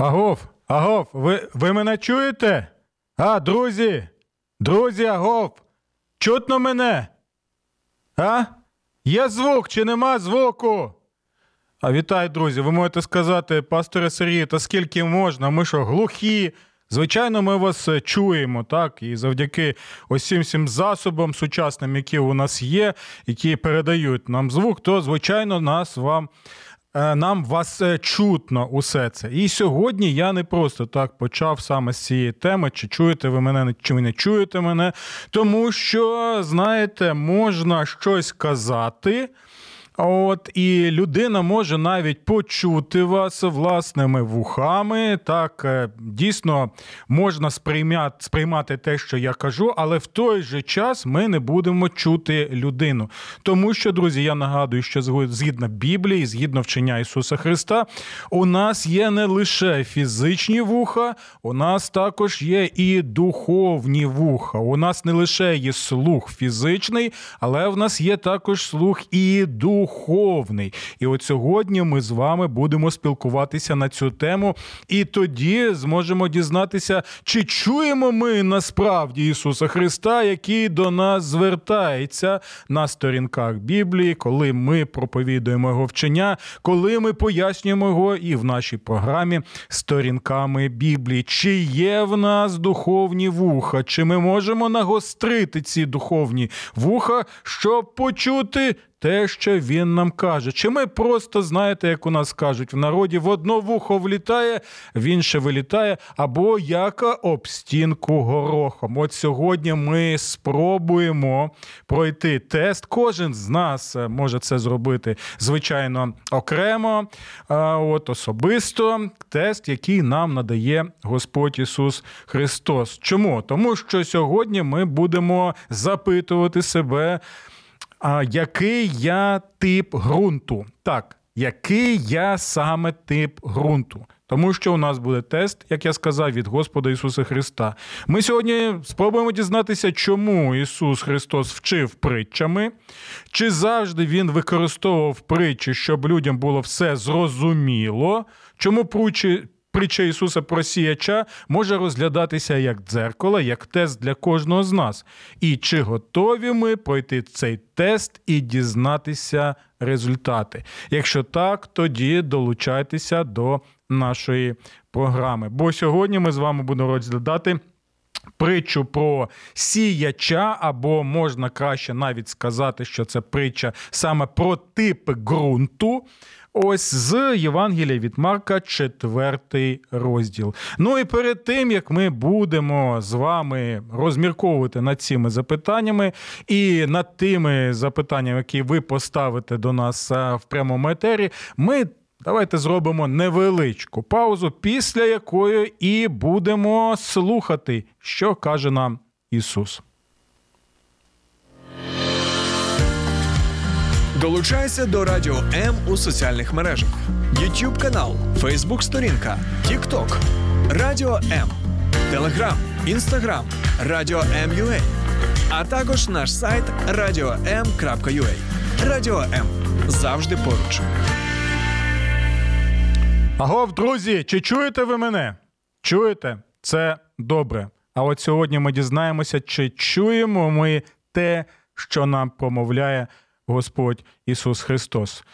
Агов, агов, ви, ви мене чуєте? А, друзі, друзі, агов, чутно мене? А? Є звук чи нема звуку? А вітаю, друзі. Ви можете сказати, пасторе Сергію, та скільки можна? Ми що, глухі? Звичайно, ми вас е, чуємо, так, і завдяки усім цим засобам сучасним, які у нас є, які передають нам звук, то звичайно нас вам. Е, Нам вас е, чутно усе це. І сьогодні я не просто так почав саме з цієї теми, чи чуєте ви мене, чи ви не чуєте мене. Тому що, знаєте, можна щось казати. От і людина може навіть почути вас власними вухами. Так е, дійсно можна сприймати, сприймати те, що я кажу, але в той же час ми не будемо чути людину. Тому що, друзі, я нагадую, що згідно Біблії, згідно вчення Ісуса Христа, у нас є не лише фізичні вуха, у нас також є і духовні вуха. У нас не лише є слух фізичний, але в нас є також слух і духовний духовний. І от сьогодні ми з вами будемо спілкуватися на цю тему, і тоді зможемо дізнатися, чи чуємо ми насправді Ісуса Христа, який до нас звертається на сторінках Біблії, коли ми проповідуємо його вчення, коли ми пояснюємо його і в нашій програмі сторінками Біблії. Чи є в нас духовні вуха, чи ми можемо нагострити ці духовні вуха, щоб почути те, що він нам каже. Чи ми просто знаєте, як у нас кажуть в народі, в одно вухо влітає, в інше вилітає, або яка об стінку горохом. От сьогодні ми спробуємо пройти тест. Кожен з нас е, може це зробити, звичайно, окремо, от особисто тест, який нам надає Господь Ісус Христос. Чому? Тому що сьогодні ми будемо запитувати себе а який я тип ґрунту? Так, який я саме тип ґрунту? Тому що у нас буде тест, як я сказав, від Господа Ісуса Христа. Ми сьогодні спробуємо дізнатися, чому Ісус Христос вчив притчами, чи завжди Він використовував притчі, щоб людям було все зрозуміло, чому притчі Притча Ісуса про сіяча може розглядатися як дзеркало, як тест для кожного з нас. І чи готові ми пройти цей тест і дізнатися результати? Якщо так, тоді долучайтеся до нашої програми. Бо сьогодні ми з вами будемо розглядати. Притчу про сіяча, або можна краще навіть сказати, що це притча саме про типи ґрунту. Ось з Євангелія від Марка, четвертий розділ. Ну і перед тим як ми будемо з вами розмірковувати над цими запитаннями і над тими запитаннями, які ви поставите до нас в прямому етері, ми. Давайте зробимо невеличку паузу, після якої і будемо слухати, що каже нам Ісус. Долучайся до Радіо М у соціальних мережах: YouTube канал, Facebook сторінка, TikTok, Радіо М, Телеграм, Інстаграм, Радіо М.Ю.А. а також наш сайт radio.m.ua. Радіо М завжди поруч. Агов, друзі, чи чуєте ви мене? Чуєте? Це добре. А от сьогодні ми дізнаємося, чи чуємо ми те, що нам промовляє Господь Ісус Христос.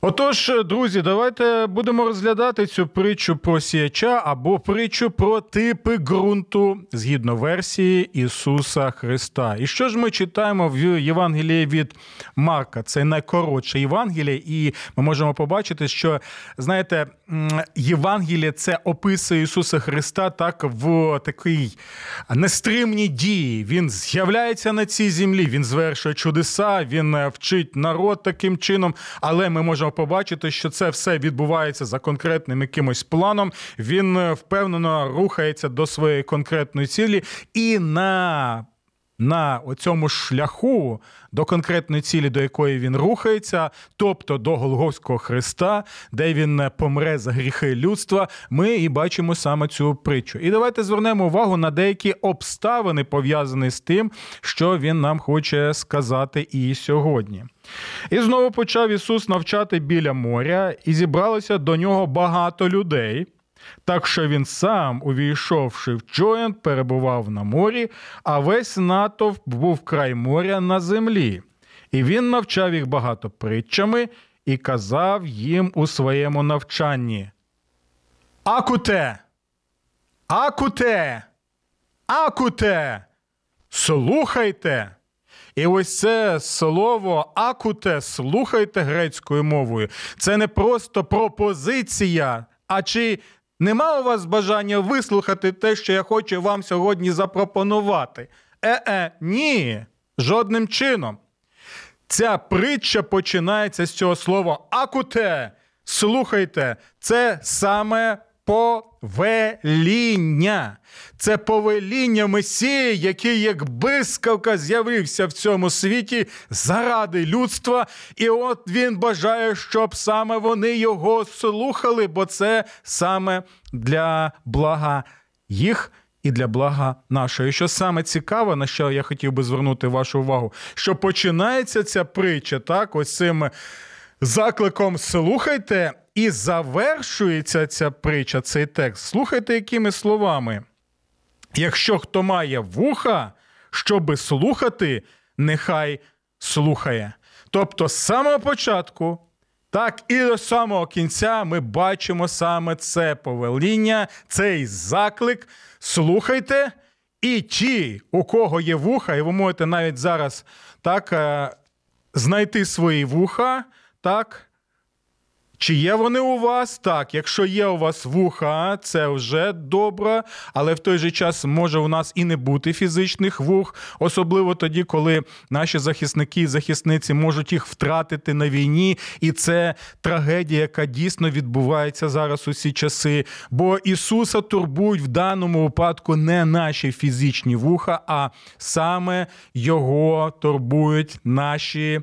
Отож, друзі, давайте будемо розглядати цю притчу про сіяча або притчу про типи ґрунту згідно версії Ісуса Христа. І що ж ми читаємо в Євангелії від Марка? Це найкоротше Євангеліє, і ми можемо побачити, що знаєте, Євангеліє це описує Ісуса Христа так в такій нестримній дії. Він з'являється на цій землі, він звершує чудеса, він вчить народ таким чином, але ми можемо можемо побачити, що це все відбувається за конкретним якимось планом. Він е, впевнено рухається до своєї конкретної цілі, і на на цьому шляху до конкретної цілі, до якої він рухається, тобто до Голговського Христа, де він помре за гріхи людства, ми і бачимо саме цю притчу. І давайте звернемо увагу на деякі обставини, пов'язані з тим, що він нам хоче сказати і сьогодні. І знову почав Ісус навчати біля моря, і зібралося до нього багато людей. Так що він сам, увійшовши в човен, перебував на морі, а весь натовп був край моря на землі. І він навчав їх багато притчами і казав їм у своєму навчанні: Акуте! Акуте! Акуте! Слухайте! І ось це слово акуте, слухайте грецькою мовою. Це не просто пропозиція, а чи Нема у вас бажання вислухати те, що я хочу вам сьогодні запропонувати? Е-е, ні, жодним чином. Ця притча починається з цього слова акуте. Слухайте, це саме повеління. Це повеління Месії, який як блискавка з'явився в цьому світі заради людства. І от він бажає, щоб саме вони його слухали, бо це саме для блага їх. І для блага нашого. І що саме цікаве, на що я хотів би звернути вашу увагу, що починається ця притча, так, ось цим закликом слухайте, і завершується ця притча, цей текст. Слухайте, якими словами. Якщо хто має вуха, щоби слухати, нехай слухає. Тобто, з самого початку, так і до самого кінця ми бачимо саме це повеління, цей заклик. Слухайте, і ті, у кого є вуха, і ви можете навіть зараз так е, знайти свої вуха, так, чи є вони у вас? Так, якщо є у вас вуха, це вже добре, але в той же час може у нас і не бути фізичних вух, особливо тоді, коли наші захисники і захисниці можуть їх втратити на війні, і це трагедія, яка дійсно відбувається зараз у ці часи. Бо Ісуса турбують в даному випадку не наші фізичні вуха, а саме Його турбують наші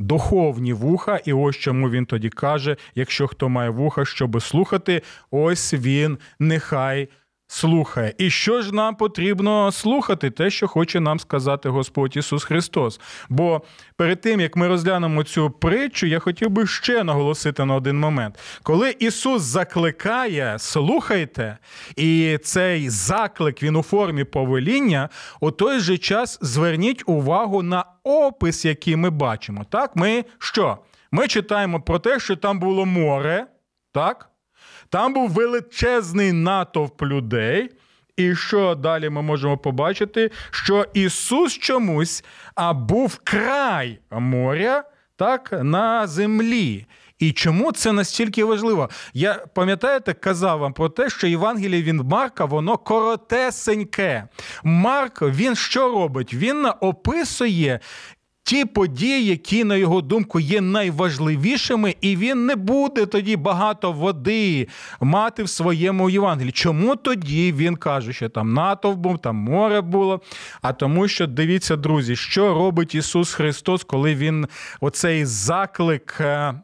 духовні вуха, і ось чому він тоді каже: якщо хто має вуха, щоби слухати, ось він нехай слухає. І що ж нам потрібно слухати? Те, що хоче нам сказати Господь Ісус Христос. Бо перед тим як ми розглянемо цю притчу, я хотів би ще наголосити на один момент. Коли Ісус закликає, слухайте, і цей заклик він у формі повеління, у той же час зверніть увагу на опис, який ми бачимо. Так, ми що? Ми читаємо про те, що там було море, так? Там був величезний натовп людей. І що далі ми можемо побачити? Що Ісус чомусь а був край моря так, на землі. І чому це настільки важливо? Я пам'ятаєте, казав вам про те, що Євангеліє він Марка, воно коротесеньке. Марк він що робить? Він описує ті події, які, на його думку, є найважливішими, і він не буде тоді багато води мати в своєму Євангелії. Чому тоді він каже, що там натовп був, там море було? А тому, що дивіться, друзі, що робить Ісус Христос, коли Він оцей заклик. Е,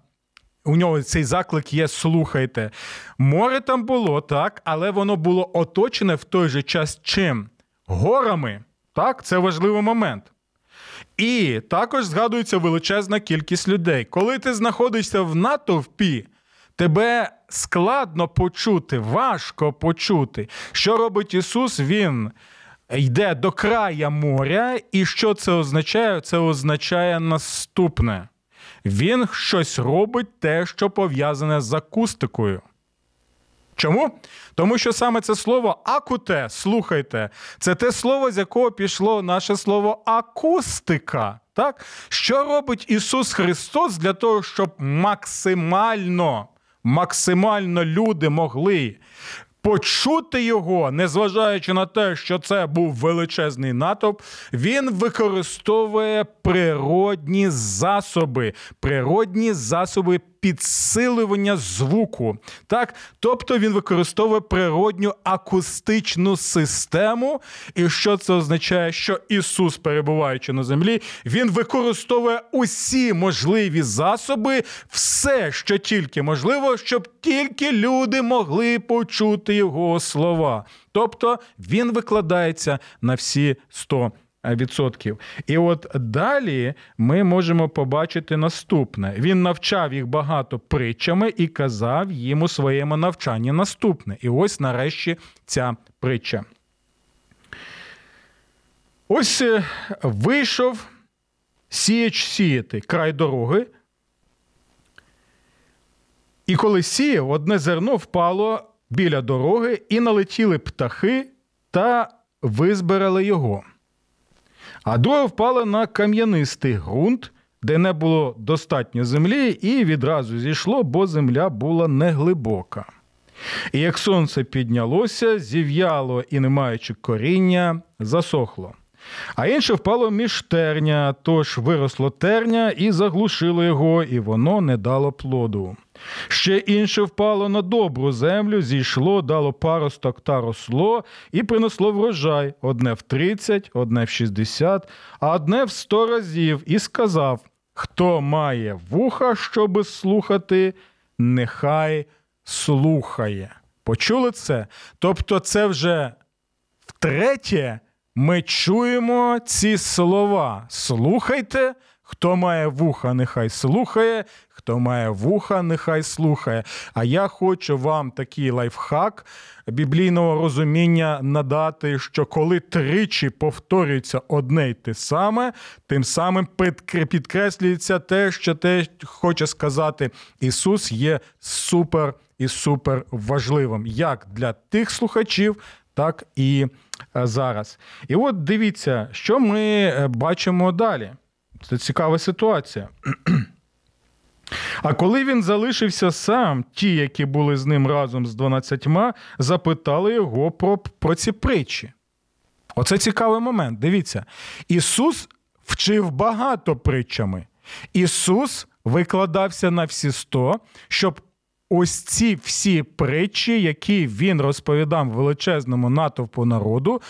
у нього цей заклик є, слухайте. Море там було, так, але воно було оточене в той же час чим? Горами. Так, це важливий момент. І також згадується величезна кількість людей. Коли ти знаходишся в натовпі, тебе складно почути, важко почути, що робить Ісус, Він йде до края моря, і що це означає? Це означає наступне. Він щось робить те, що пов'язане з акустикою. Чому? Тому що саме це слово акуте, слухайте, це те слово, з якого пішло наше слово акустика. Так? Що робить Ісус Христос для того, щоб максимально, максимально люди могли почути його, незважаючи на те, що це був величезний натовп, він використовує природні засоби, природні засоби підсилювання звуку. Так? Тобто він використовує природню акустичну систему. І що це означає? Що Ісус, перебуваючи на землі, він використовує усі можливі засоби, все, що тільки можливо, щоб тільки люди могли почути його слова. Тобто він викладається на всі 100%. Відсотків. І от далі ми можемо побачити наступне: він навчав їх багато притчами і казав їм у своєму навчанні наступне. І ось нарешті ця притча. Ось е, вийшов сіяч сіяти край дороги. І коли сіяв, одне зерно впало біля дороги, і налетіли птахи та визбирали його. А друге впало на кам'янистий ґрунт, де не було достатньо землі, і відразу зійшло, бо земля була неглибока. І як сонце піднялося, зів'яло і, не маючи коріння, засохло. А інше впало між терня, тож виросло терня і заглушило його, і воно не дало плоду. Ще інше впало на добру землю, зійшло, дало паросток та росло, і принесло врожай одне в тридцять, одне в шістдесят, а одне в сто разів, і сказав: Хто має вуха, щоби слухати, нехай слухає. Почули це? Тобто, це вже втретє ми чуємо ці слова. Слухайте, хто має вуха, нехай слухає, хто має вуха, нехай слухає. А я хочу вам такий лайфхак біблійного розуміння надати, що коли тричі повторюється одне й те саме, тим самим підкреслюється те, що те хоче сказати Ісус, є супер і супер важливим як для тих слухачів, так і е, зараз. І от дивіться, що ми е, бачимо далі. Це цікава ситуація. А коли він залишився сам, ті, які були з ним разом з дванадцятьма, запитали його про, про ці притчі. Оце цікавий момент. Дивіться, Ісус вчив багато притчами. Ісус викладався на всі сто, щоб ось ці всі притчі, які він розповідав величезному натовпу народу,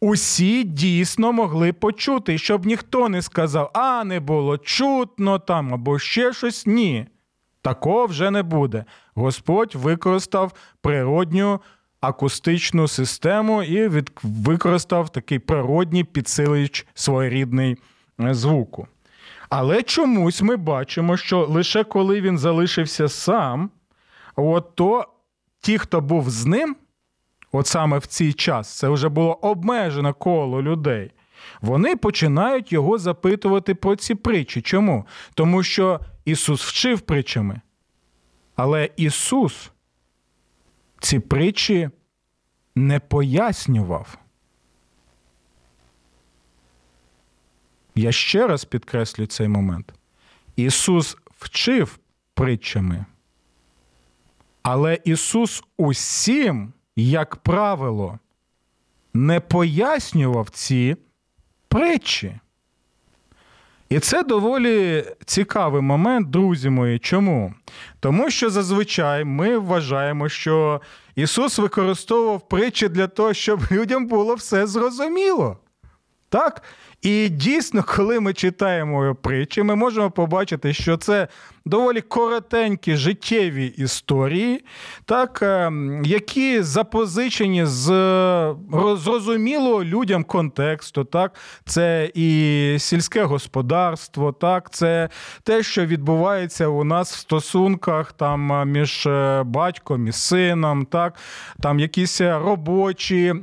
усі дійсно могли почути, щоб ніхто не сказав, а не було чутно там або ще щось. Ні. Такого вже не буде. Господь використав природню акустичну систему і від... використав такий природній підсилювач своєрідний е, звуку. Але чомусь ми бачимо, що лише коли він залишився сам, от то ті, хто був з ним, от саме в цей час, це вже було обмежене коло людей. Вони починають його запитувати про ці притчі. Чому? Тому що Ісус вчив притчами. Але Ісус ці притчі не пояснював. Я ще раз підкреслю цей момент. Ісус вчив притчами. Але Ісус усім, як правило, не пояснював ці притчі. І це доволі цікавий момент, друзі мої. Чому? Тому що зазвичай ми вважаємо, що Ісус використовував притчі для того, щоб людям було все зрозуміло. Так? І дійсно, коли ми читаємо притчі, ми можемо побачити, що це доволі коротенькі життєві історії, так, е, які запозичені з зрозумілого людям контексту. Так, Це і сільське господарство, так, це те, що відбувається у нас в стосунках там, між е, батьком і сином, так, там якісь робочі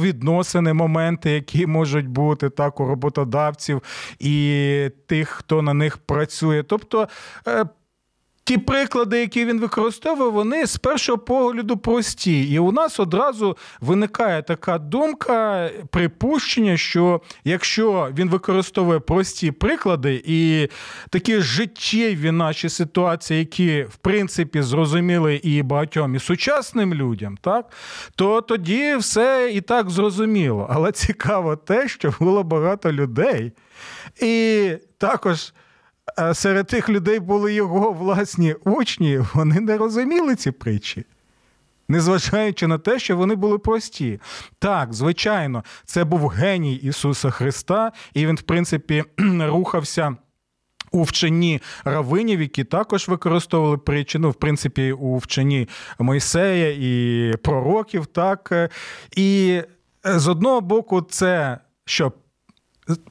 відносини, моменти, які можуть бути так у роботодавців і тих, хто на них працює. Тобто е, ті приклади, які він використовує, вони з першого погляду прості. І у нас одразу виникає така думка, припущення, що якщо він використовує прості приклади і такі життєві наші ситуації, які в принципі зрозуміли і багатьом і сучасним людям, так то тоді все і так зрозуміло. Але цікаво те, що було багато людей. І також е, серед тих людей були його власні учні, вони не розуміли ці притчі. Незважаючи на те, що вони були прості. Так, звичайно, це був геній Ісуса Христа, і він, в принципі, рухався. У вченні равинів, які також використовували притчі, ну, в принципі, у вченні Мойсея і пророків, так. І з одного боку, це що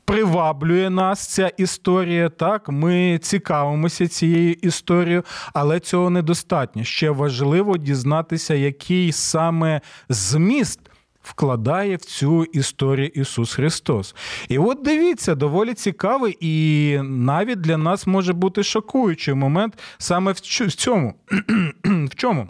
приваблює нас ця історія, так, ми цікавимося цією історією, але цього недостатньо. Ще важливо дізнатися, який саме зміст. Вкладає в цю історію Ісус Христос. І от дивіться, доволі цікавий і навіть для нас може бути шокуючий момент саме в цьому. в чому?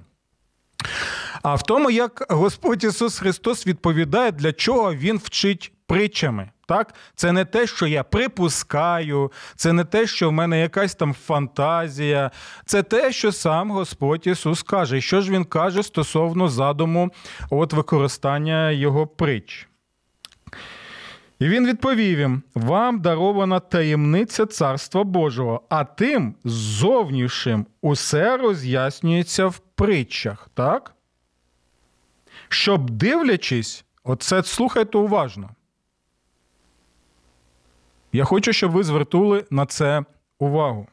А в тому, як Господь Ісус Христос відповідає, для чого Він вчить притчами. Так? Це не те, що я припускаю, це не те, що в мене якась там фантазія, це те, що сам Господь Ісус каже. І що ж Він каже стосовно задуму от використання Його притч. І він відповів їм: вам дарована таємниця Царства Божого, а тим зовнішнім усе роз'яснюється в притчах, так? Щоб дивлячись, оце слухайте уважно. Я хочу, щоб ви звернули на це увагу.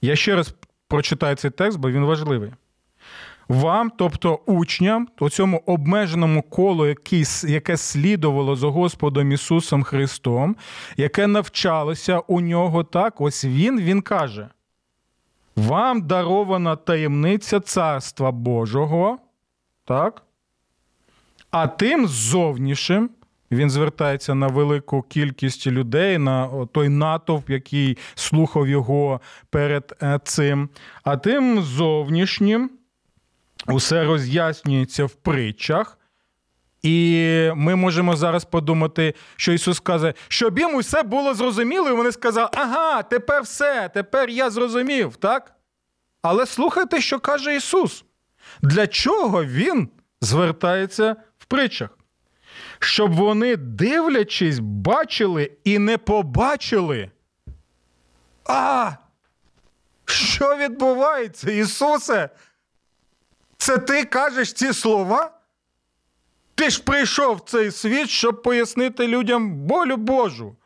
Я ще раз прочитаю цей текст, бо він важливий. Вам, тобто учням, у цьому обмеженому колу, яке слідувало за Господом Ісусом Христом, яке навчалося у нього, так, ось Він, Він каже: вам дарована таємниця Царства Божого, так? А тим зовнішнім він звертається на велику кількість людей, на той натовп, який слухав його перед е, цим. А тим зовнішнім усе роз'яснюється в притчах. І ми можемо зараз подумати, що Ісус каже, щоб їм усе було зрозуміло, і вони сказали, ага, тепер все, тепер я зрозумів, так? Але слухайте, що каже Ісус. Для чого Він звертається в притчах? Щоб вони, дивлячись, бачили і не побачили. А! Що відбувається, Ісусе? Це ти кажеш ці слова? Ти ж прийшов в цей світ, щоб пояснити людям болю Божу,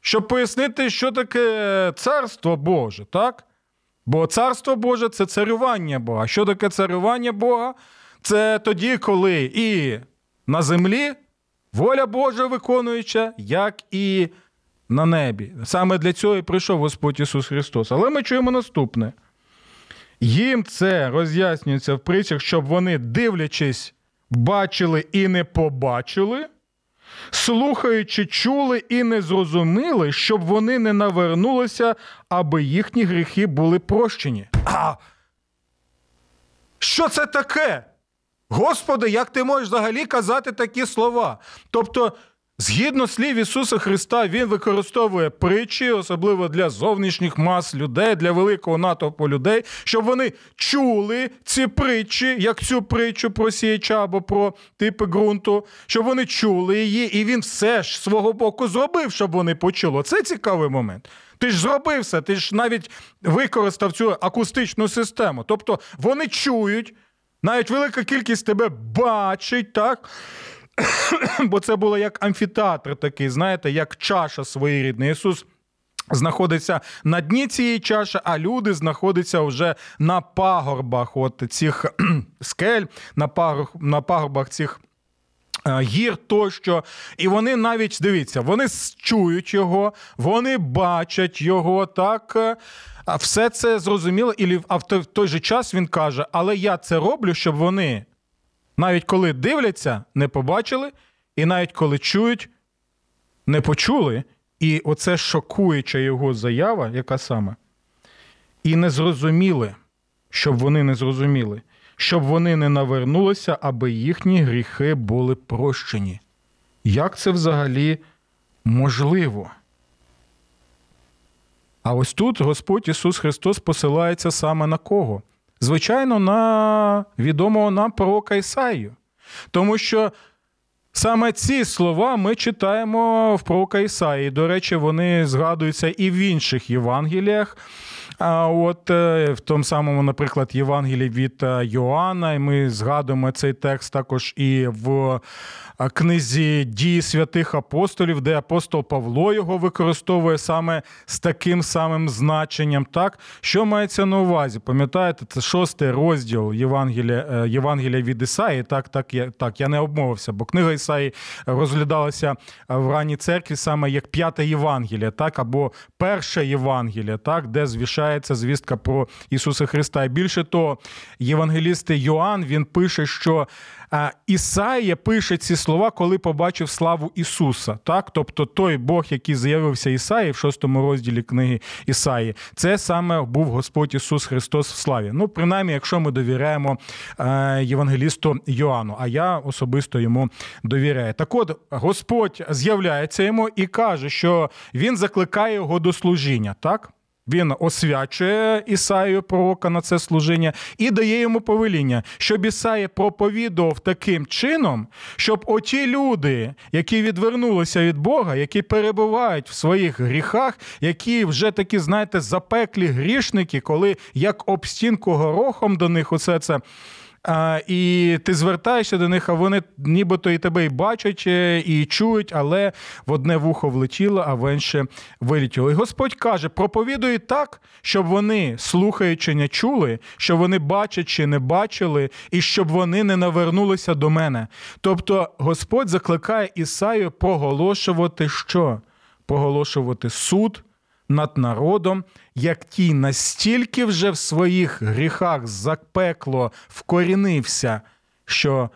щоб пояснити, що таке царство Боже, так? Бо царство Боже це царювання Бога. Що таке царювання Бога? Це тоді, коли і на землі Воля Божа виконуюча, як і на небі. Саме для цього і прийшов Господь Ісус Христос. Але ми чуємо наступне. Їм це роз'яснюється в притчах, щоб вони, дивлячись, бачили і не побачили, слухаючи, чули і не зрозуміли, щоб вони не навернулися, аби їхні гріхи були прощені. А! Що це таке? Господи, як ти можеш взагалі казати такі слова? Тобто, згідно слів Ісуса Христа, Він використовує притчі, особливо для зовнішніх мас людей, для великого натовпу людей, щоб вони чули ці притчі, як цю притчу про сіяча або про типи ґрунту, щоб вони чули її, і він все ж свого боку зробив, щоб вони почули. Це цікавий момент. Ти ж зробив все, ти ж навіть використав цю акустичну систему. Тобто вони чують. Навіть велика кількість тебе бачить, так? Бо це було як амфітеатр такий, знаєте, як чаша своєрідна. Ісус знаходиться на дні цієї чаші, а люди знаходяться вже на пагорбах от цих скель, на на пагорбах цих. Е, гір тощо, і вони навіть дивіться, вони чують його, вони бачать його так. Е, все це зрозуміло, і а в той же час він каже: Але я це роблю, щоб вони, навіть коли дивляться, не побачили, і навіть коли чують, не почули. І оце шокуюча його заява, яка саме, і не зрозуміли, щоб вони не зрозуміли, щоб вони не навернулися, аби їхні гріхи були прощені. Як це взагалі можливо? А ось тут Господь Ісус Христос посилається саме на кого? Звичайно, на відомого нам пророка Ісаїю. Тому що Саме ці слова ми читаємо в пророка Ісаї. До речі, вони згадуються і в інших Євангеліях. А от е, в тому самому, наприклад, Євангелії від е, Йоанна, і ми згадуємо цей текст також і в книзі дії святих апостолів, де апостол Павло його використовує саме з таким самим значенням. Так, що мається на увазі? Пам'ятаєте, це шостий розділ Євангелія е, Євангелія від Ісаї. Так, так, я так, я не обмовився, бо книга Ісаї розглядалася в ранній церкві саме як п'яте Євангелія, так, або перше Євангелія, так, де звішається звістка про Ісуса Христа. Більше того, євангеліст Йоанн він пише, що Ісаїя пише ці слова, коли побачив славу Ісуса. Так? Тобто той Бог, який з'явився Ісаї в шостому розділі книги Ісаї, це саме був Господь Ісус Христос в славі. Ну, принаймні, якщо ми довіряємо е, євангелісту Йоанну, а я особисто йому довіряю. Так от Господь з'являється йому і каже, що він закликає його до служіння. так? Він освячує Ісаю пророка на це служіння і дає йому повеління, щоб Ісаї проповідував таким чином, щоб оті люди, які відвернулися від Бога, які перебувають в своїх гріхах, які вже такі, знаєте, запеклі грішники, коли як об стінку горохом до них усе це а, І ти звертаєшся до них, а вони нібито і тебе і бачать, е, і чують, але в одне вухо влетіло, а в інше вилетіло. І Господь каже: проповідуй так, щоб вони, слухаючи, не чули, щоб вони бачачи, не бачили, і щоб вони не навернулися до мене. Тобто Господь закликає Ісаю проголошувати що? Проголошувати суд над народом, як ті настільки вже в своїх гріхах запекло вкорінився, що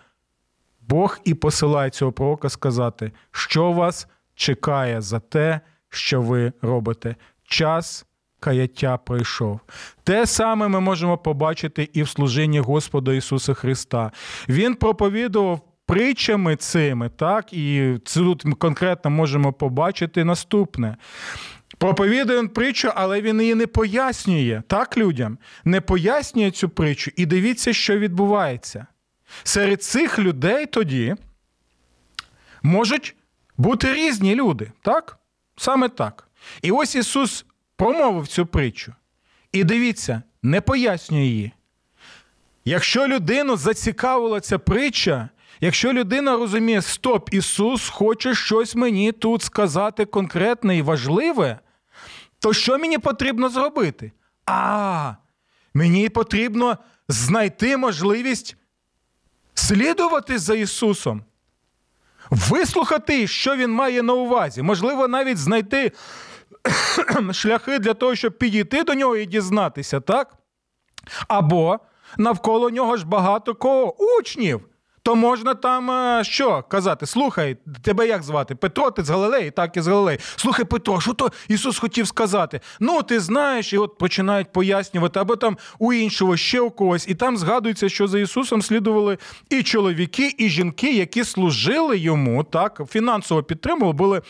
Бог і посилає цього пророка сказати, що вас чекає за те, що ви робите. Час каяття пройшов. Те саме ми можемо побачити і в служінні Господа Ісуса Христа. Він проповідував. Притчами цими, так, і тут конкретно можемо побачити наступне. Проповідує він притчу, але він її не пояснює так людям, не пояснює цю притчу. І дивіться, що відбувається. Серед цих людей тоді можуть бути різні люди, так? Саме так. І ось Ісус промовив цю притчу. І дивіться, не пояснює її. Якщо людину зацікавила ця притча, якщо людина розуміє, стоп, Ісус хоче щось мені тут сказати конкретне і важливе, то що мені потрібно зробити? А, мені потрібно знайти можливість слідувати за Ісусом, вислухати, що Він має на увазі, можливо, навіть знайти шляхи для того, щоб підійти до нього і дізнатися, так? Або навколо нього ж багато кого учнів то можна там е, що казати? Слухай, тебе як звати? Петро, ти з Галилеї? Так, і з Галилеї. Слухай, Петро, що то Ісус хотів сказати? Ну, ти знаєш, і от починають пояснювати, або там у іншого ще у когось. І там згадується, що за Ісусом слідували і чоловіки, і жінки, які служили йому, так, фінансово підтримували, були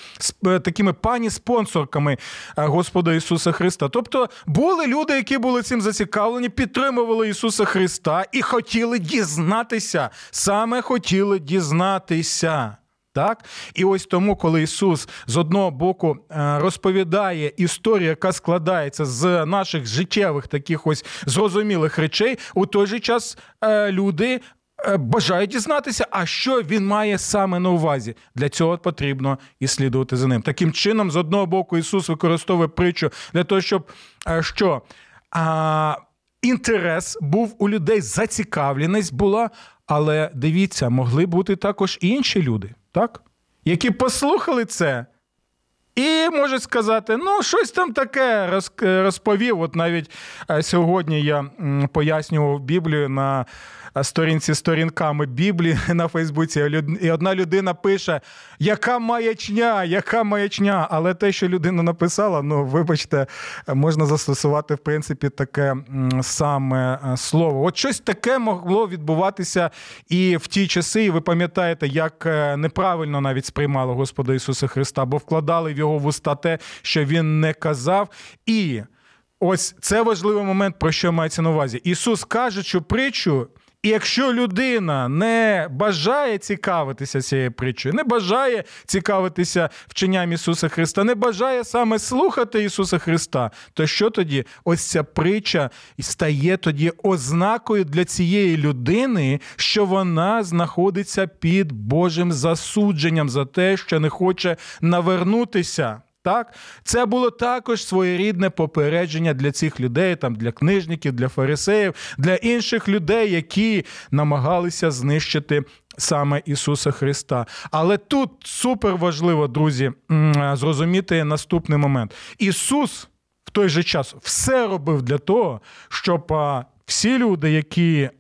е, такими пані-спонсорками е, Господа Ісуса Христа. Тобто були люди, які були цим зацікавлені, підтримували Ісуса Христа і хотіли дізнатися сам саме хотіли дізнатися. Так? І ось тому, коли Ісус з одного боку е, розповідає історію, яка складається з наших життєвих таких ось зрозумілих речей, у той же час е, люди. Е, бажають дізнатися, а що він має саме на увазі. Для цього потрібно і слідувати за ним. Таким чином, з одного боку, Ісус використовує притчу для того, щоб що а, інтерес був у людей, зацікавленість була, але дивіться, могли бути також інші люди, так? які послухали це. І можуть сказати, ну, щось там таке розповів. От навіть е, сьогодні я пояснював Біблію на сторінці сторінками Біблії на Фейсбуці. І одна людина пише: яка маячня, яка маячня. Але те, що людина написала, ну вибачте, можна застосувати в принципі таке саме е, слово. От щось таке могло відбуватися і в ті часи. І ви пам'ятаєте, як е, неправильно навіть сприймало Господа Ісуса Христа, бо вкладали в його вуста те, що він не казав. І ось це важливий момент, про що мається на увазі. Ісус каже, що притчу І якщо людина не бажає цікавитися цією притчею, не бажає цікавитися вченням Ісуса Христа, не бажає саме слухати Ісуса Христа, то що тоді? Ось ця притча стає тоді ознакою для цієї людини, що вона знаходиться під Божим засудженням за те, що не хоче навернутися. Так, це було також своєрідне попередження для цих людей, там для книжників, для фарисеїв, для інших людей, які намагалися знищити саме Ісуса Христа. Але тут супер важливо, друзі, зрозуміти наступний момент: Ісус в той же час все робив для того, щоб всі люди, які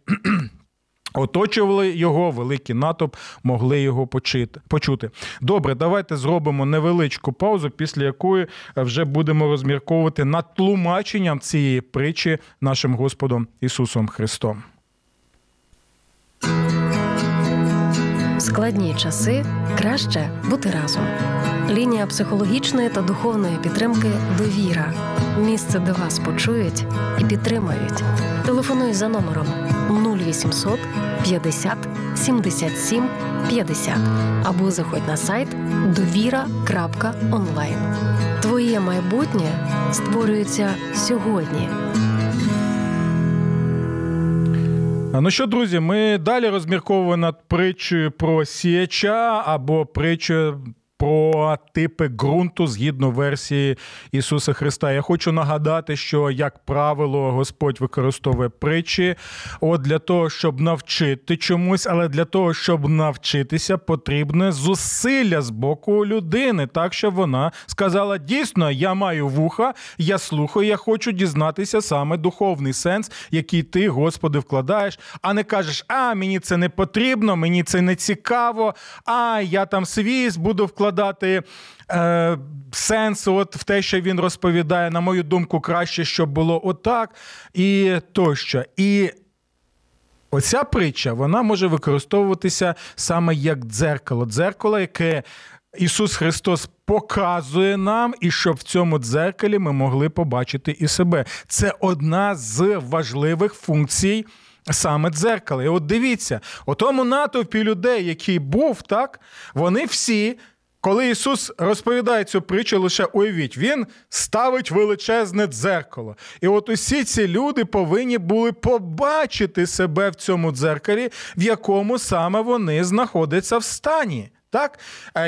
Оточували його, великий натовп могли його почути. Добре, давайте зробимо невеличку паузу, після якої вже будемо розмірковувати над тлумаченням цієї притчі нашим Господом Ісусом Христом. Складні часи краще бути разом. Лінія психологічної та духовної підтримки довіра. Місце, де вас почують і підтримають. Телефонуй за номером 0800 50 77 50 або заходь на сайт довіра.онлайн. Твоє майбутнє створюється сьогодні. Ну що, друзі, ми далі розмірковуємо над притчею про сіяча або притчою про типи ґрунту згідно версії Ісуса Христа. Я хочу нагадати, що, як правило, Господь використовує притчі от для того, щоб навчити чомусь, але для того, щоб навчитися, потрібне зусилля з боку людини, так щоб вона сказала: дійсно, я маю вуха, я слухаю, я хочу дізнатися саме духовний сенс, який ти, Господи, вкладаєш, а не кажеш, а мені це не потрібно, мені це не цікаво, а я там свій буду вкладати вкладати е, сенс от в те, що він розповідає, на мою думку, краще, щоб було отак, і тощо. І оця притча вона може використовуватися саме як дзеркало. Дзеркало, яке Ісус Христос показує нам, і щоб в цьому дзеркалі ми могли побачити і себе. Це одна з важливих функцій. Саме дзеркало. І от дивіться, у тому натовпі людей, який був, так, вони всі коли Ісус розповідає цю притчу, лише уявіть, Він ставить величезне дзеркало. І от усі ці люди повинні були побачити себе в цьому дзеркалі, в якому саме вони знаходяться в стані. Так?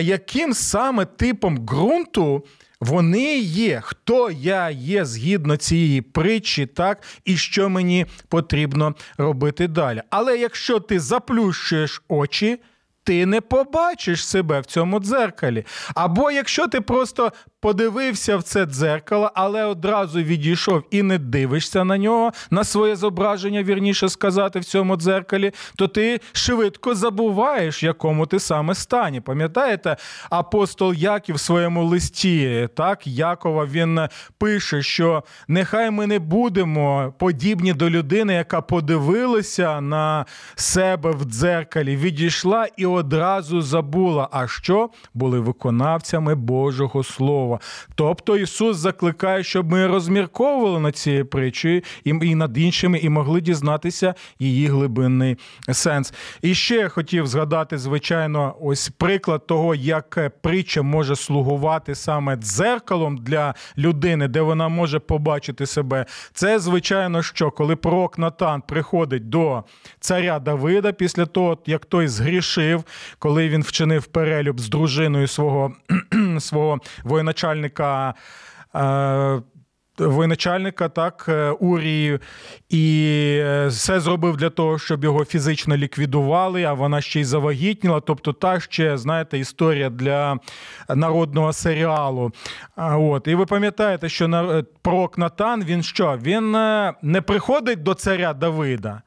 Яким саме типом ґрунту вони є, хто я є згідно цієї притчі, так, і що мені потрібно робити далі. Але якщо ти заплющуєш очі, ти не побачиш себе в цьому дзеркалі. Або якщо ти просто подивився в це дзеркало, але одразу відійшов і не дивишся на нього, на своє зображення, вірніше сказати, в цьому дзеркалі, то ти швидко забуваєш, якому ти саме стані. Пам'ятаєте, апостол Яків в своєму листі, так, Якова він пише, що нехай ми не будемо подібні до людини, яка подивилася на себе в дзеркалі, відійшла і одразу забула. А що були виконавцями Божого Слова. Слова. Тобто Ісус закликає, щоб ми розмірковували над цією притчею і над іншими, і могли дізнатися її глибинний сенс. І ще я хотів згадати, звичайно, ось приклад того, як притча може слугувати саме дзеркалом для людини, де вона може побачити себе. Це, звичайно, що коли пророк Натан приходить до царя Давида після того, як той згрішив, коли він вчинив перелюб з дружиною свого свого воєначальника, воєначальника. Е, воєначальника, так, е, Урії, і е, все зробив для того, щоб його фізично ліквідували, а вона ще й завагітніла. Тобто, та ще, знаєте, історія для народного серіалу. От. І ви пам'ятаєте, що пророк Натан, він що? Він не приходить до царя Давида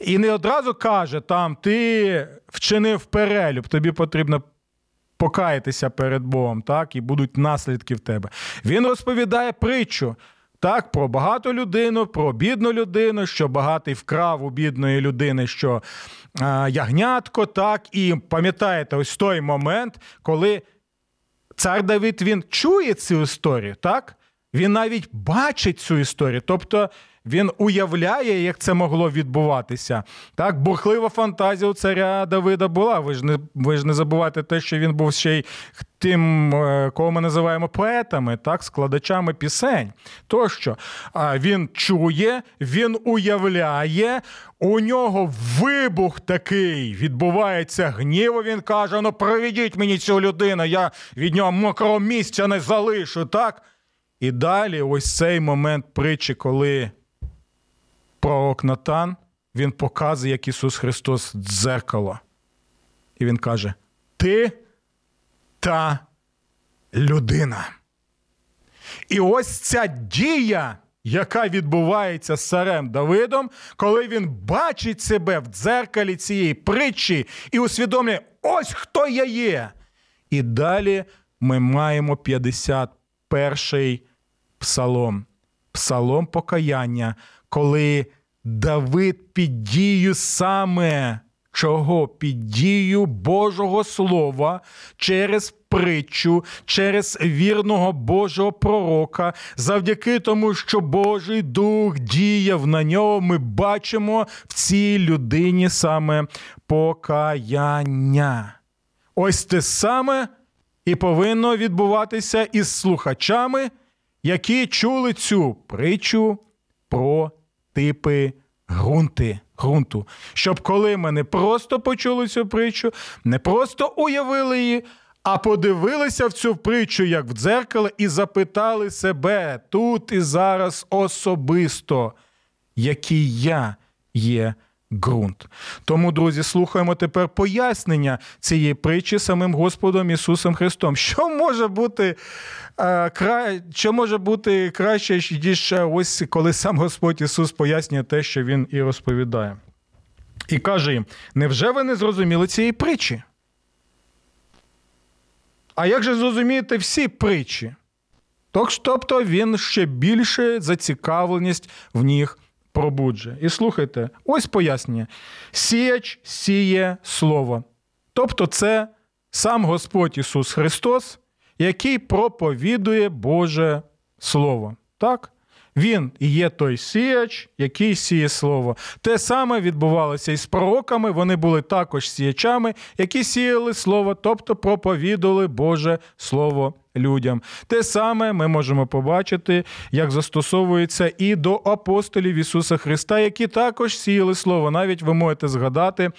і не одразу каже: там ти вчинив перелюб, тобі потрібно покаятися перед Богом, так, і будуть наслідки в тебе. Він розповідає притчу. Так, про багату людину, про бідну людину, що багатий вкрав у бідної людини, що е, ягнятко, так, і пам'ятаєте, ось той момент, коли цар Давид він чує цю історію, так? Він навіть бачить цю історію. Тобто він уявляє, як це могло відбуватися. Так, бурхлива фантазія у царя Давида була. Ви ж не ви ж не забувайте те, що він був ще й тим, е, кого ми називаємо поетами, так, складачами пісень. Тощо а він чує, він уявляє. У нього вибух такий відбувається гніву. Він каже: ну проведіть мені цю людину, я від нього мокрого місця не залишу. так? І далі, ось цей момент притчі, коли пророк Натан він показує, як Ісус Христос дзеркало. І Він каже: Ти та людина. І ось ця дія, яка відбувається з царем Давидом, коли він бачить себе в дзеркалі цієї притчі і усвідомлює, ось хто я є. І далі ми маємо 51-й псалом, псалом покаяння, коли Давид під дію саме чого? Під дію Божого Слова через притчу, через вірного Божого пророка, завдяки тому, що Божий Дух діяв на нього, ми бачимо в цій людині саме покаяння. Ось те саме і повинно відбуватися із слухачами, які чули цю притчу про типи ґрунти, Грунту. Щоб коли ми не просто почули цю притчу, не просто уявили її, а подивилися в цю притчу, як в дзеркало, і запитали себе тут і зараз особисто, який я є ґрунт. Тому, друзі, слухаємо тепер пояснення цієї притчі самим Господом Ісусом Христом. Що може бути е, кра... що може бути краще, ніж ось коли сам Господь Ісус пояснює те, що Він і розповідає. І каже їм: невже ви не зрозуміли цієї притчі? А як же зрозумієте всі притчі? Тобто він ще більше зацікавленість в них пробуджує. І слухайте, ось пояснення: сіяч сіє слово. Тобто, це сам Господь Ісус Христос, який проповідує Боже Слово. Так? Він є той сіяч, який сіє слово. Те саме відбувалося і з пророками. Вони були також сіячами, які сіяли слово, тобто проповідували Боже Слово людям. Те саме ми можемо побачити, як застосовується і до апостолів Ісуса Христа, які також сіяли слово. Навіть ви можете згадати е,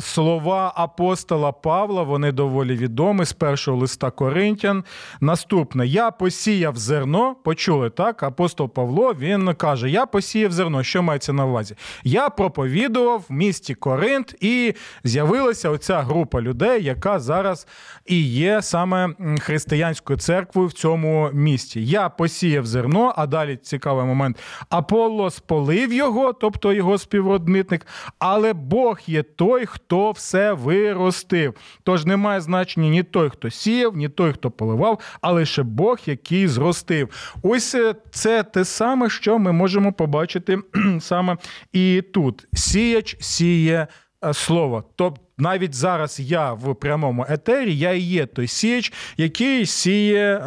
слова апостола Павла, вони доволі відомі з першого листа Коринтян. Наступне: Я посіяв зерно, почули так? Апостол Павло він каже: Я посіяв зерно. Що мається на увазі? Я проповідував в місті Коринт, і з'явилася оця група людей, яка зараз і є саме християнською християнською церквою в цьому місті. Я посіяв зерно, а далі цікавий момент. Аполло сполив його, тобто його співробітник, але Бог є той, хто все виростив. Тож немає значення ні той, хто сіяв, ні той, хто поливав, а лише Бог, який зростив. Ось е, це те саме, що ми можемо побачити саме і тут. Сіяч сіє е, слово. Тобто навіть зараз я в прямому етері, я і є той сіяч, який сіє,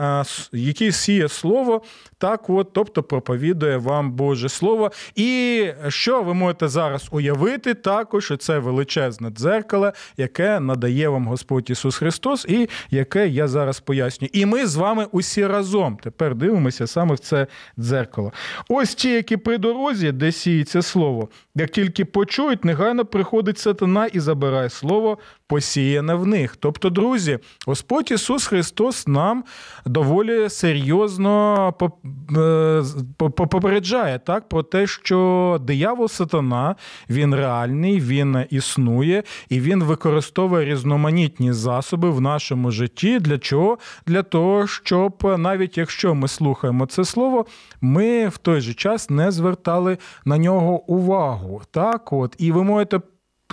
який сіє слово, так от, тобто проповідує вам Боже Слово. І що ви можете зараз уявити, також це величезне дзеркало, яке надає вам Господь Ісус Христос, і яке я зараз пояснюю. І ми з вами усі разом тепер дивимося саме в це дзеркало. Ось ті, які при дорозі, де сіється слово, як тільки почують, негайно приходить сатана і забирає посіяне в них. Тобто, друзі, Господь Ісус Христос нам доволі серйозно е, попереджає так, про те, що диявол сатана, він реальний, він існує і він використовує різноманітні засоби в нашому житті. Для чого? Для того, щоб навіть якщо ми слухаємо це слово, ми в той же час не звертали на нього увагу. Так, от, І ви можете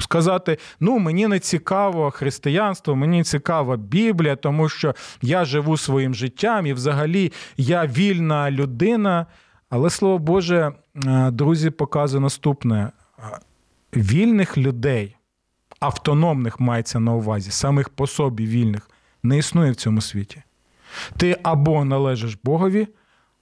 сказати: ну, мені не цікаво християнство, мені цікава Біблія, тому що я живу своїм життям і взагалі я вільна людина. Але слово Боже, е, друзі, показує наступне: вільних людей, автономних мається на увазі, самих по собі вільних, не існує в цьому світі. Ти або належиш Богові,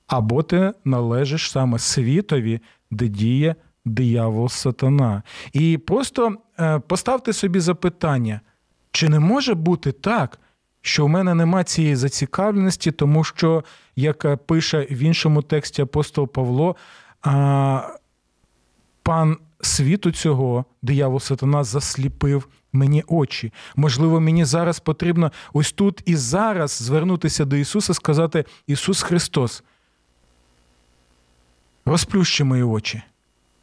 або ти належиш саме світові, де діє диявол сатана. І просто е, поставте собі запитання, чи не може бути так, що в мене нема цієї зацікавленості, тому що, як е, пише в іншому тексті апостол Павло, пан світу цього, диявол сатана, засліпив мені очі. Можливо, мені зараз потрібно ось тут і зараз звернутися до Ісуса, сказати: Ісус Христос, розплющи мої очі.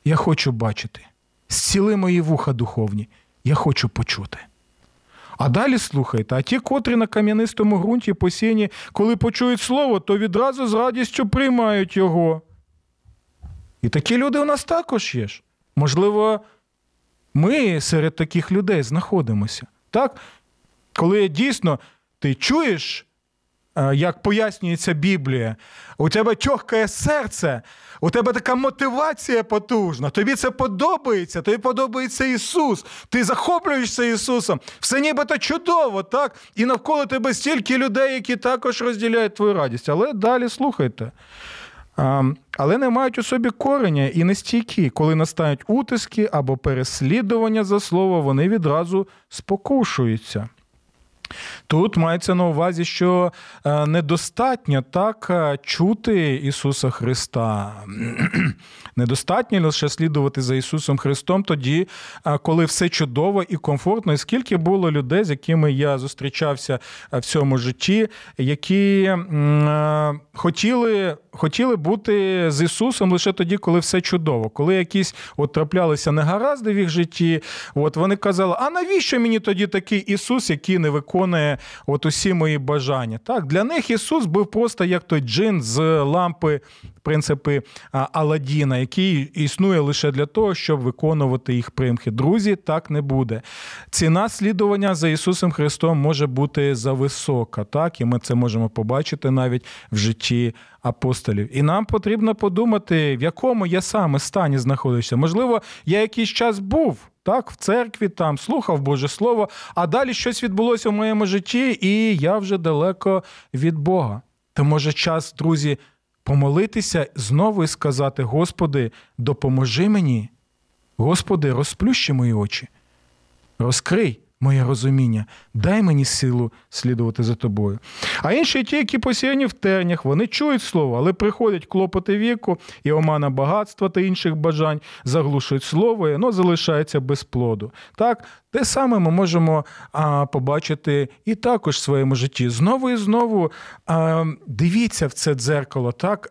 Я хочу бачити. Зціли мої вуха духовні, я хочу почути. А далі слухайте, а ті, котрі на кам'янистому ґрунті посіяні, коли почують слово, то відразу з радістю приймають його. І такі люди у нас також є. ж. Можливо, ми серед таких людей знаходимося. Так? Коли дійсно ти чуєш, як пояснюється Біблія, у тебе тьохкає серце, у тебе така мотивація потужна, тобі це подобається, тобі подобається Ісус, ти захоплюєшся Ісусом, все нібито чудово, так? І навколо тебе стільки людей, які також розділяють твою радість. Але далі слухайте. Але не мають у собі кореня і не стійкі. Коли настають утиски або переслідування за слово, вони відразу спокушуються. Тут мається на увазі, що е, недостатньо так е, чути Ісуса Христа. Недостатньо лише слідувати за Ісусом Христом тоді, е, коли все чудово і комфортно. І скільки було людей, з якими я зустрічався в цьому житті, які хотіли хотіли бути з Ісусом лише тоді, коли все чудово. Коли якісь от траплялися негаразди в їх житті, от вони казали: а навіщо мені тоді такий Ісус, який не виконує от усі мої бажання? Так, Для них Ісус був просто як той джин з лампи принципи Аладдіна, який існує лише для того, щоб виконувати їх примхи. Друзі, так не буде. Ціна слідування за Ісусом Христом може бути зависока, так і ми це можемо побачити навіть в житті апостолів. І нам потрібно подумати, в якому я саме стані знаходишся. Можливо, я якийсь час був. Так, в церкві там слухав Боже Слово, а далі щось відбулося в моєму житті, і я вже далеко від Бога. То може час, друзі, помолитися знову і сказати: Господи, допоможи мені. Господи, розплющи мої очі, розкрий моє розуміння, дай мені силу слідувати за тобою. А інші ті, які посіяні в тернях, вони чують слово, але приходять клопоти віку і омана багатства та інших бажань, заглушують слово, і воно залишається без плоду. Так, те саме ми можемо а, побачити і також в своєму житті. Знову і знову а, дивіться в це дзеркало, так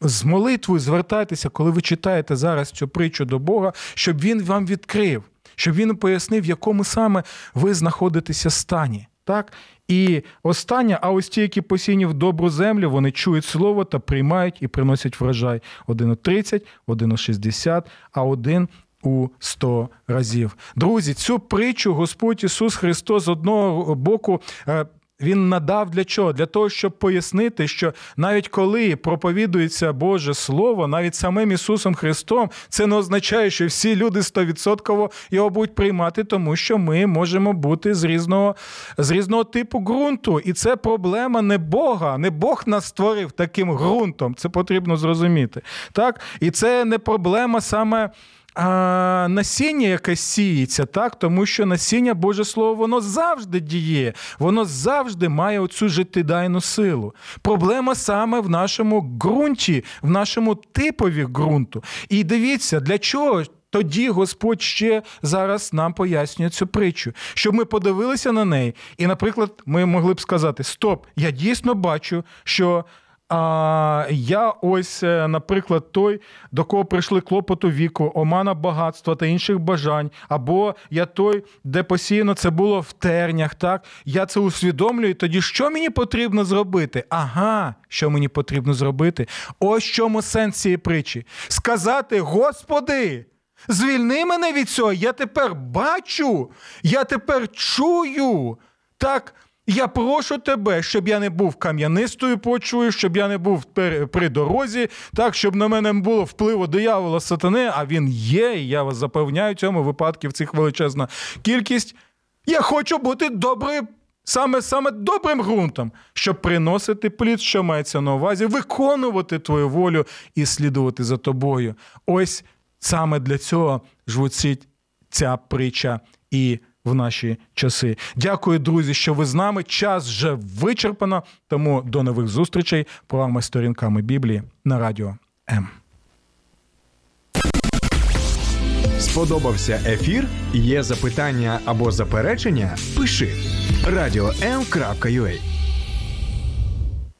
з молитвою звертайтеся, коли ви читаєте зараз цю притчу до Бога, щоб він вам відкрив щоб він пояснив, в якому саме ви знаходитеся стані. Так? І останнє, а ось ті, які посіяні в добру землю, вони чують слово та приймають і приносять врожай один у 30, один у 60, а один у 100 разів. Друзі, цю притчу Господь Ісус Христос з одного боку е, він надав для чого? Для того, щоб пояснити, що навіть коли проповідується Боже Слово, навіть самим Ісусом Христом, це не означає, що всі люди стовідсотково його будуть приймати, тому що ми можемо бути з різного з різного типу ґрунту. І це проблема не Бога, не Бог нас створив таким ґрунтом. Це потрібно зрозуміти. Так? І це не проблема саме а, насіння, яке сіється, так, тому що насіння Боже Слово, воно завжди діє, воно завжди має оцю життєдайну силу. Проблема саме в нашому ґрунті, в нашому типові ґрунту. І дивіться, для чого. Тоді Господь ще зараз нам пояснює цю притчу, щоб ми подивилися на неї, і, наприклад, ми могли б сказати: Стоп, я дійсно бачу, що а я ось, е, наприклад, той, до кого прийшли клопоту віку, омана багатства та інших бажань, або я той, де постійно це було в тернях. Так я це усвідомлюю. Тоді що мені потрібно зробити? Ага, що мені потрібно зробити? Ось чому сенс цієї притчі. Сказати, Господи. Звільни мене від цього. Я тепер бачу, я тепер чую. Так, я прошу тебе, щоб я не був кам'янистою почвою, щоб я не був при дорозі, так, щоб на мене було впливу диявола сатани, а він є, і я вас запевняю, цьому випадків цих величезна кількість. Я хочу бути доброю саме саме добрим ґрунтом, щоб приносити плід, що мається на увазі, виконувати твою волю і слідувати за тобою. Ось саме для цього звучить ця притча і в наші часи. Дякую, друзі, що ви з нами. Час вже вичерпано. Тому до нових зустрічей. Програма сторінками Біблії на радіо М. Сподобався ефір? Є запитання або заперечення? Пиши радіом.ua